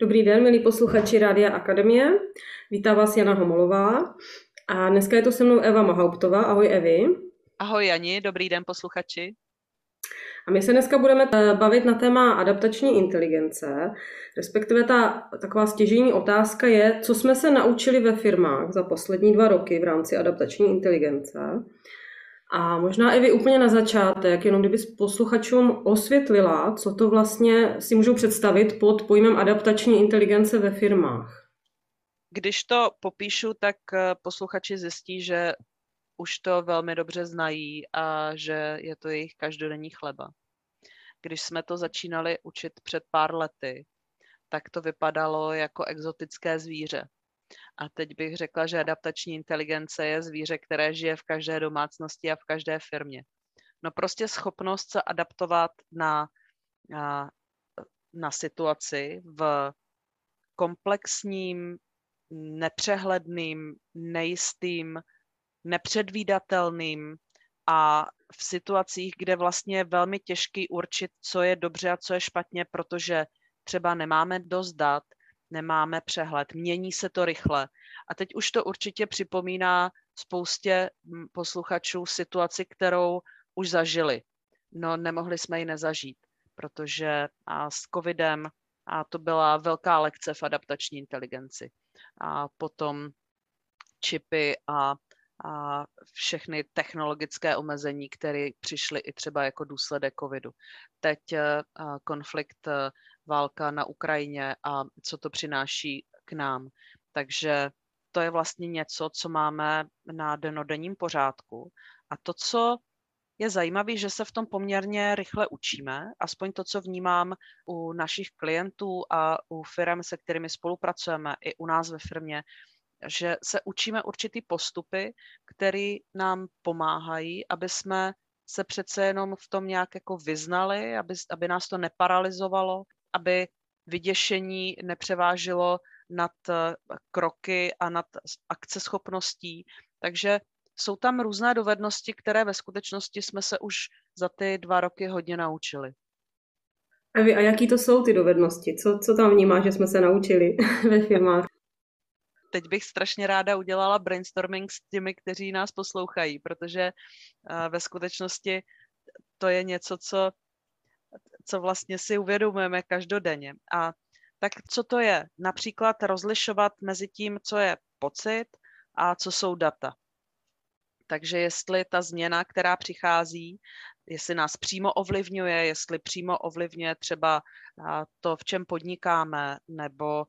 Dobrý den, milí posluchači Rádia Akademie. Vítá vás Jana Homolová. A dneska je tu se mnou Eva Mahauptová. Ahoj Evi. Ahoj Jani, dobrý den posluchači. A my se dneska budeme eh, bavit na téma adaptační inteligence, respektive ta taková stěžení otázka je, co jsme se naučili ve firmách za poslední dva roky v rámci adaptační inteligence. A možná i vy úplně na začátek, jenom kdyby posluchačům osvětlila, co to vlastně si můžou představit pod pojmem adaptační inteligence ve firmách. Když to popíšu, tak eh, posluchači zjistí, že už to velmi dobře znají a že je to jejich každodenní chleba. Když jsme to začínali učit před pár lety, tak to vypadalo jako exotické zvíře. A teď bych řekla, že adaptační inteligence je zvíře, které žije v každé domácnosti a v každé firmě. No prostě schopnost se adaptovat na, na, na situaci v komplexním, nepřehledným, nejistým, nepředvídatelným a v situacích, kde vlastně je velmi těžký určit, co je dobře a co je špatně, protože třeba nemáme dost dat, nemáme přehled, mění se to rychle. A teď už to určitě připomíná spoustě posluchačů situaci, kterou už zažili. No, nemohli jsme ji nezažít, protože a s covidem a to byla velká lekce v adaptační inteligenci. A potom čipy a, a všechny technologické omezení, které přišly i třeba jako důsledek covidu. Teď konflikt válka na Ukrajině a co to přináší k nám. Takže to je vlastně něco, co máme na denodenním pořádku. A to, co je zajímavé, že se v tom poměrně rychle učíme, aspoň to, co vnímám u našich klientů a u firm, se kterými spolupracujeme, i u nás ve firmě, že se učíme určitý postupy, které nám pomáhají, aby jsme se přece jenom v tom nějak jako vyznali, aby, aby nás to neparalizovalo, aby vyděšení nepřevážilo nad eh, kroky a nad akceschopností. Takže jsou tam různé dovednosti, které ve skutečnosti jsme se už za ty dva roky hodně naučili. A, jaký to jsou ty dovednosti? Co, co tam vnímá, že jsme se naučili ve firmách? Teď bych strašně ráda udělala brainstorming s těmi, kteří nás poslouchají, protože eh, ve skutečnosti to je něco, co co vlastně si uvědomujeme každodenně. A tak co to je? Například rozlišovat mezi tím, co je pocit a co jsou data. Takže jestli ta změna, která přichází, jestli nás přímo ovlivňuje, jestli přímo ovlivňuje třeba to, v čem podnikáme, nebo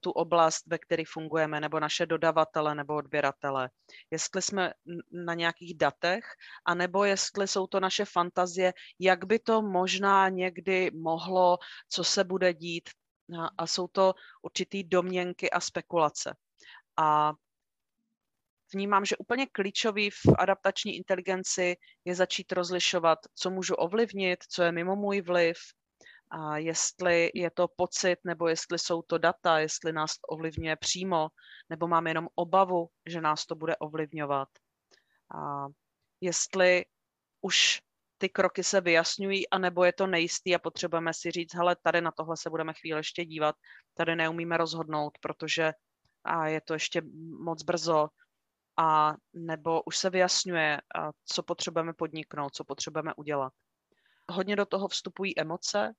tu oblast, ve které fungujeme, nebo naše dodavatele nebo odběratele. Jestli jsme na nějakých datech, anebo jestli jsou to naše fantazie, jak by to možná někdy mohlo, co se bude dít. A jsou to určitý domněnky a spekulace. A vnímám, že úplně klíčový v adaptační inteligenci je začít rozlišovat, co můžu ovlivnit, co je mimo můj vliv, a jestli je to pocit, nebo jestli jsou to data, jestli nás to ovlivňuje přímo, nebo mám jenom obavu, že nás to bude ovlivňovat. A jestli už ty kroky se vyjasňují, anebo je to nejistý a potřebujeme si říct, hele, tady na tohle se budeme chvíli ještě dívat, tady neumíme rozhodnout, protože a je to ještě moc brzo, a nebo už se vyjasňuje, co potřebujeme podniknout, co potřebujeme udělat. Hodně do toho vstupují emoce,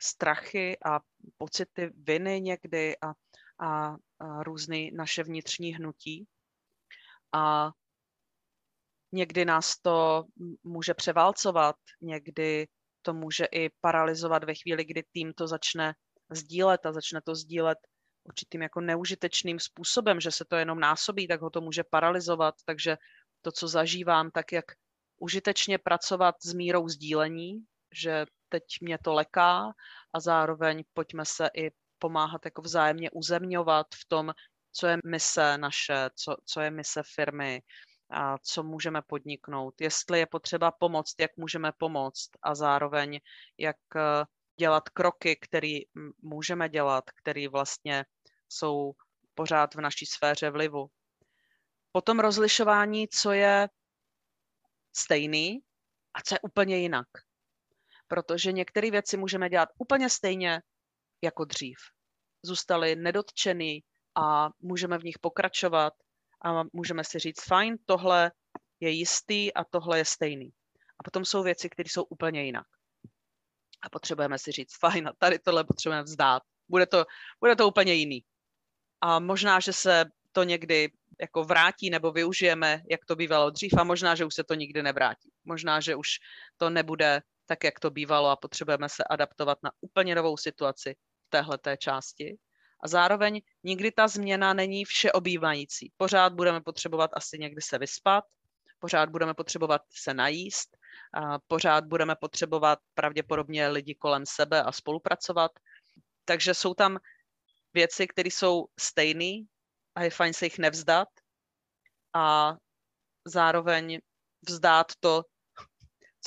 strachy a pocity viny někdy a, a, a různé naše vnitřní hnutí. A někdy nás to může převálcovat, někdy to může i paralizovat ve chvíli, kdy tým to začne sdílet a začne to sdílet určitým jako neužitečným způsobem, že se to jenom násobí, tak ho to může paralizovat. Takže to, co zažívám, tak jak užitečně pracovat s mírou sdílení, že teď mě to leká a zároveň pojďme se i pomáhat jako vzájemně uzemňovat v tom, co je mise naše, co, co je mise firmy, a co můžeme podniknout, jestli je potřeba pomoct, jak můžeme pomoct a zároveň jak eh, dělat kroky, které můžeme dělat, které vlastně jsou pořád v naší sféře vlivu. Potom rozlišování, co je stejný a co je úplně jinak protože některé věci můžeme dělat úplně stejně jako dřív. zůstaly nedotčený a můžeme v nich pokračovat a můžeme si říct, fajn, tohle je jistý a tohle je stejný. A potom jsou věci, které jsou úplně jinak. A potřebujeme si říct, fajn, a tady tohle potřebujeme vzdát. Bude to, bude to úplně jiný. A možná, že se to někdy jako vrátí nebo využijeme, jak to bývalo dřív a možná, že už se to nikdy nevrátí. Možná, že už to nebude tak, jak to bývalo a potřebujeme se adaptovat na úplně novou situaci v téhle té části. A zároveň nikdy ta změna není všeobývající. Pořád budeme potřebovat asi někdy se vyspat, pořád budeme potřebovat se najíst, a pořád budeme potřebovat pravděpodobně lidi kolem sebe a spolupracovat. Takže jsou tam věci, které jsou stejné a je fajn se jich nevzdat a zároveň vzdát to,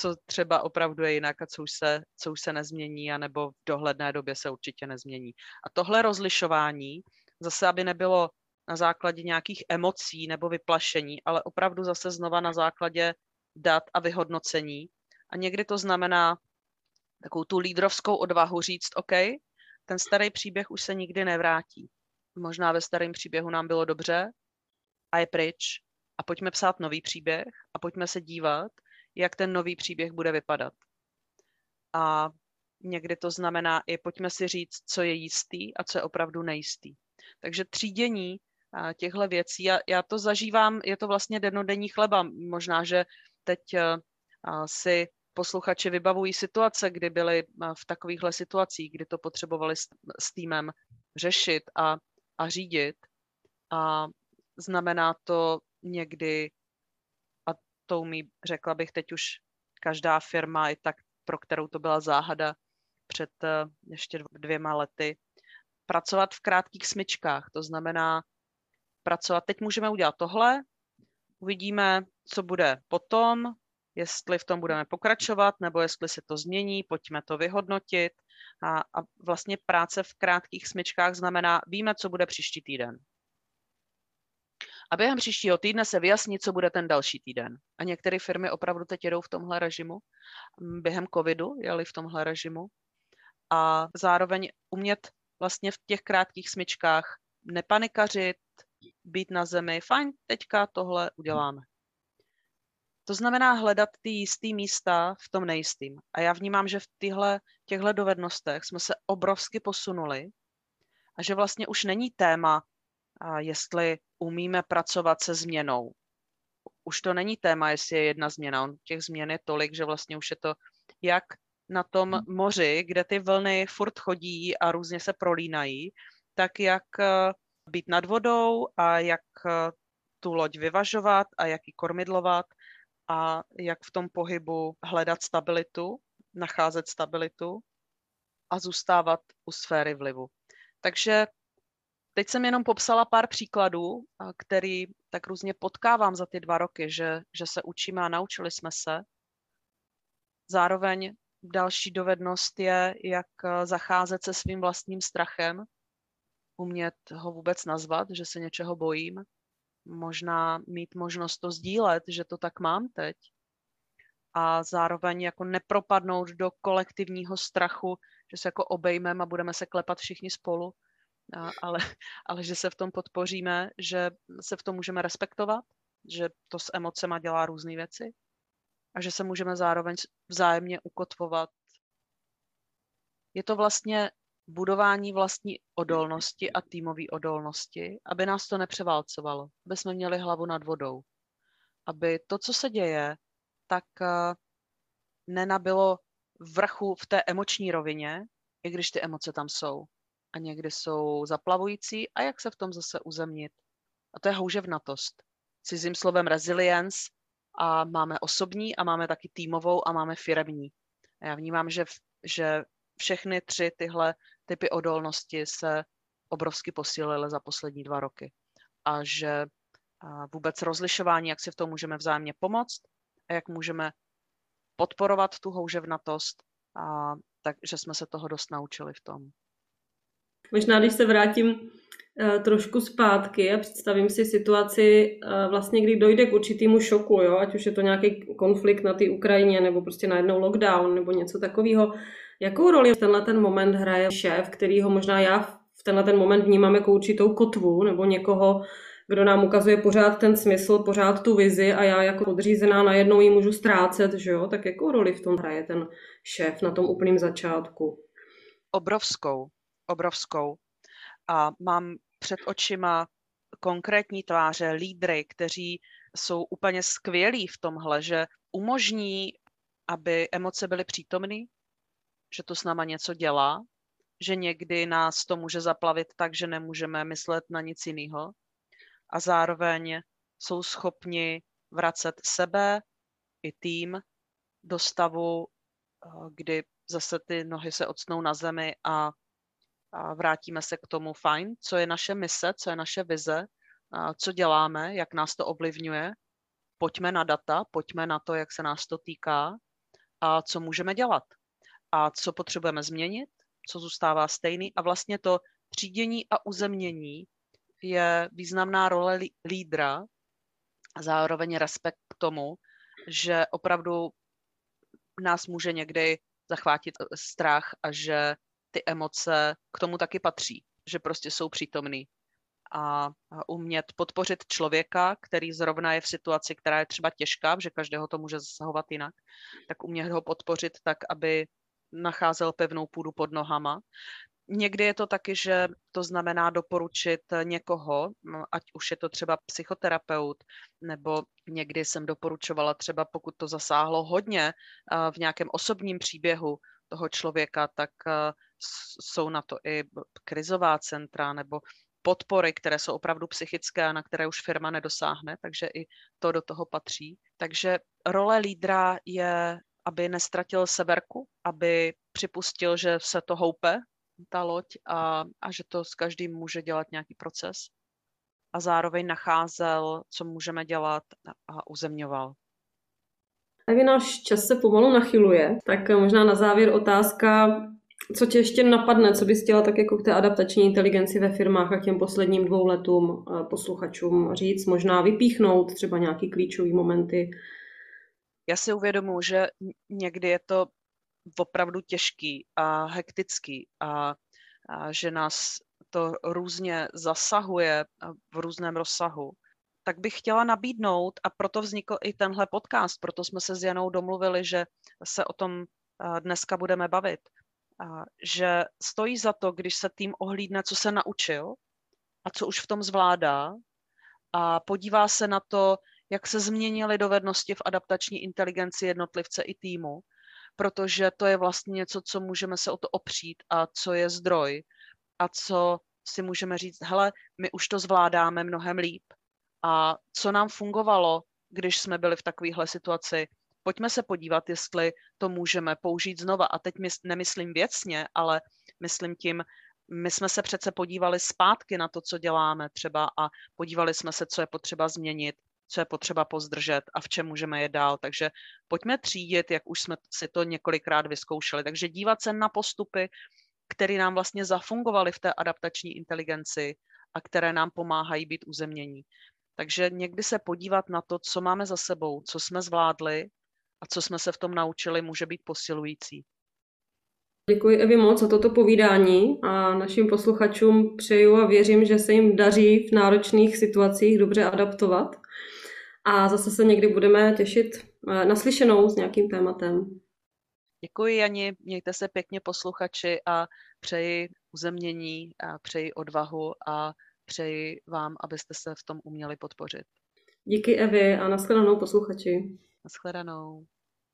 co třeba opravdu je jinak a co už se, co už se nezmění, anebo v dohledné době se určitě nezmění. A tohle rozlišování, zase aby nebylo na základě nějakých emocí nebo vyplašení, ale opravdu zase znova na základě dat a vyhodnocení. A někdy to znamená takovou tu lídrovskou odvahu říct, OK, ten starý příběh už se nikdy nevrátí. Možná ve starém příběhu nám bylo dobře a je pryč. A pojďme psát nový příběh a pojďme se dívat, jak ten nový příběh bude vypadat. A někdy to znamená i pojďme si říct, co je jistý a co je opravdu nejistý. Takže třídění těchto věcí, já, já to zažívám, je to vlastně denodenní chleba. Možná, že teď si posluchači vybavují situace, kdy byli v takovýchhle situacích, kdy to potřebovali s, s týmem řešit a, a řídit. A znamená to někdy, to umí, řekla bych teď už každá firma, i tak, pro kterou to byla záhada před e, ještě dvěma lety, pracovat v krátkých smyčkách. To znamená pracovat, teď můžeme udělat tohle, uvidíme, co bude potom, jestli v tom budeme pokračovat, nebo jestli se to změní, pojďme to vyhodnotit. A, a vlastně práce v krátkých smyčkách znamená, víme, co bude příští týden. A během příštího týdne se vyjasní, co bude ten další týden. A některé firmy opravdu teď jedou v tomhle režimu. Během covidu jeli v tomhle režimu. A zároveň umět vlastně v těch krátkých smyčkách nepanikařit, být na zemi, fajn, teďka tohle uděláme. To znamená hledat ty jistý místa v tom nejistým. A já vnímám, že v tyhle, těchto dovednostech jsme se obrovsky posunuli a že vlastně už není téma, a jestli umíme pracovat se změnou. Už to není téma, jestli je jedna změna. On těch změn je tolik, že vlastně už je to jak na tom hmm. moři, kde ty vlny furt chodí a různě se prolínají, tak jak eh, být nad vodou a jak eh, tu loď vyvažovat a jak ji kormidlovat a jak v tom pohybu hledat stabilitu, nacházet stabilitu a zůstávat u sféry vlivu. Takže teď jsem jenom popsala pár příkladů, který tak různě potkávám za ty dva roky, že, že se učíme a naučili jsme se. Zároveň další dovednost je, jak eh, zacházet se svým vlastním strachem, umět ho vůbec nazvat, že se něčeho bojím, možná mít možnost to sdílet, že to tak mám teď a zároveň jako nepropadnout do kolektivního strachu, že se jako obejmeme a budeme se klepat všichni spolu, ale, ale že se v tom podpoříme, že se v tom můžeme respektovat, že to s emocema dělá různé věci a že se můžeme zároveň vzájemně ukotvovat. Je to vlastně budování vlastní odolnosti a týmové odolnosti, aby nás to nepřeválcovalo, aby jsme měli hlavu nad vodou. Aby to, co se děje, tak eh, nenabilo vrchu v té emoční rovině, i když ty emoce tam jsou. A někdy jsou zaplavující a jak se v tom zase uzemnit. A to je houževnatost. Cizím slovem resilience a máme osobní a máme taky týmovou a máme firemní. A já vnímám, že, že všechny tři tyhle typy odolnosti se obrovsky posílily za poslední dva roky. A že vůbec rozlišování, jak si v tom můžeme vzájemně pomoct a jak můžeme podporovat tu houževnatost, a takže jsme se toho dost naučili v tom. Možná, když se vrátím Eh, trošku zpátky a představím si situaci, eh, vlastně, kdy dojde k určitému šoku, jo? ať už je to nějaký konflikt na té Ukrajině, nebo prostě najednou lockdown, nebo něco takového. Jakou roli tenhle ten moment hraje šéf, který ho možná já v v tenhle ten moment vnímám jako určitou kotvu nebo někoho, kdo nám ukazuje pořád ten smysl, pořád tu vizi a já jako podřízená najednou ji můžu ztrácet, že jo? Tak jakou roli v tom hraje ten šéf na tom úplném začátku? Obrovskou, obrovskou. A mám před očima konkrétní tváře, lídry, kteří jsou úplně skvělí v tomhle, že umožní, aby emoce byly přítomné, že to s náma něco dělá, že někdy nás to může zaplavit tak, že nemůžeme myslet na nic jiného a zároveň jsou schopni vracet sebe i tým do stavu, eh, kdy zase ty nohy se odsnou na zemi a, a vrátíme se k tomu. Fajn, co je naše mise, co je naše vize, co děláme, jak nás to ovlivňuje. Pojďme na data, pojďme na to, jak se nás to týká a co můžeme dělat. A co potřebujeme změnit, co zůstává stejný. A vlastně to třídění a uzemnění je významná role lídra a zároveň respekt k tomu, že opravdu nás může někdy zachvátit strach a že ty emoce k tomu taky patří, že prostě jsou přítomný. A, umět podpořit člověka, který zrovna je v situaci, která je třeba těžká, že každého to může zasahovat jinak, tak umět ho podpořit tak, aby nacházel pevnou půdu pod nohama. Někdy je to taky, že to znamená doporučit někoho, no, ať už je to třeba psychoterapeut, nebo někdy jsem doporučovala třeba, pokud to zasáhlo hodně v nějakém osobním příběhu toho člověka, tak jsou na to i krizová centra nebo podpory, které jsou opravdu psychické a na které už firma nedosáhne, takže i to do toho patří. Takže role lídra je aby nestratil severku, aby připustil, že se to houpe, ta loď, a, a že to s každým může dělat nějaký proces. A zároveň nacházel, co můžeme dělat a uzemňoval. Vy náš čas se pomalu nachyluje, tak možná na závěr otázka, co tě ještě napadne, co bys chtěla tak jako k té adaptační inteligenci ve firmách a těm posledním dvou letům posluchačům říct, možná vypíchnout třeba nějaký klíčový momenty, já si uvědomuji, že někdy je to opravdu těžký a hektický a, a že nás to různě zasahuje v různém rozsahu, tak bych chtěla nabídnout, a proto vznikl i tenhle podcast, proto jsme se s Janou domluvili, že se o tom dneska budeme bavit, že stojí za to, když se tým ohlídne, co se naučil a co už v tom zvládá a podívá se na to, jak se změnily dovednosti v adaptační inteligenci jednotlivce i týmu, protože to je vlastně něco, co můžeme se o to opřít a co je zdroj a co si můžeme říct, hele, my už to zvládáme mnohem líp. A co nám fungovalo, když jsme byli v takovéhle situaci, pojďme se podívat, jestli to můžeme použít znova. A teď nemyslím věcně, ale myslím tím, my jsme se přece podívali zpátky na to, co děláme třeba a podívali jsme se, co je potřeba změnit co je potřeba pozdržet a v čem můžeme je dál. Takže pojďme třídit, jak už jsme si to několikrát vyzkoušeli. Takže dívat se na postupy, které nám vlastně zafungovaly v té adaptační inteligenci a které nám pomáhají být uzemnění. Takže někdy se podívat na to, co máme za sebou, co jsme zvládli a co jsme se v tom naučili, může být posilující. Děkuji Evi moc za toto povídání a našim posluchačům přeju a věřím, že se jim daří v náročných situacích dobře adaptovat a zase se někdy budeme těšit eh, naslyšenou s nějakým tématem. Děkuji, Jani, mějte se pěkně posluchači a přeji uzemnění, a přeji odvahu a přeji vám, abyste se v tom uměli podpořit. Díky Evi a nashledanou posluchači. Nashledanou.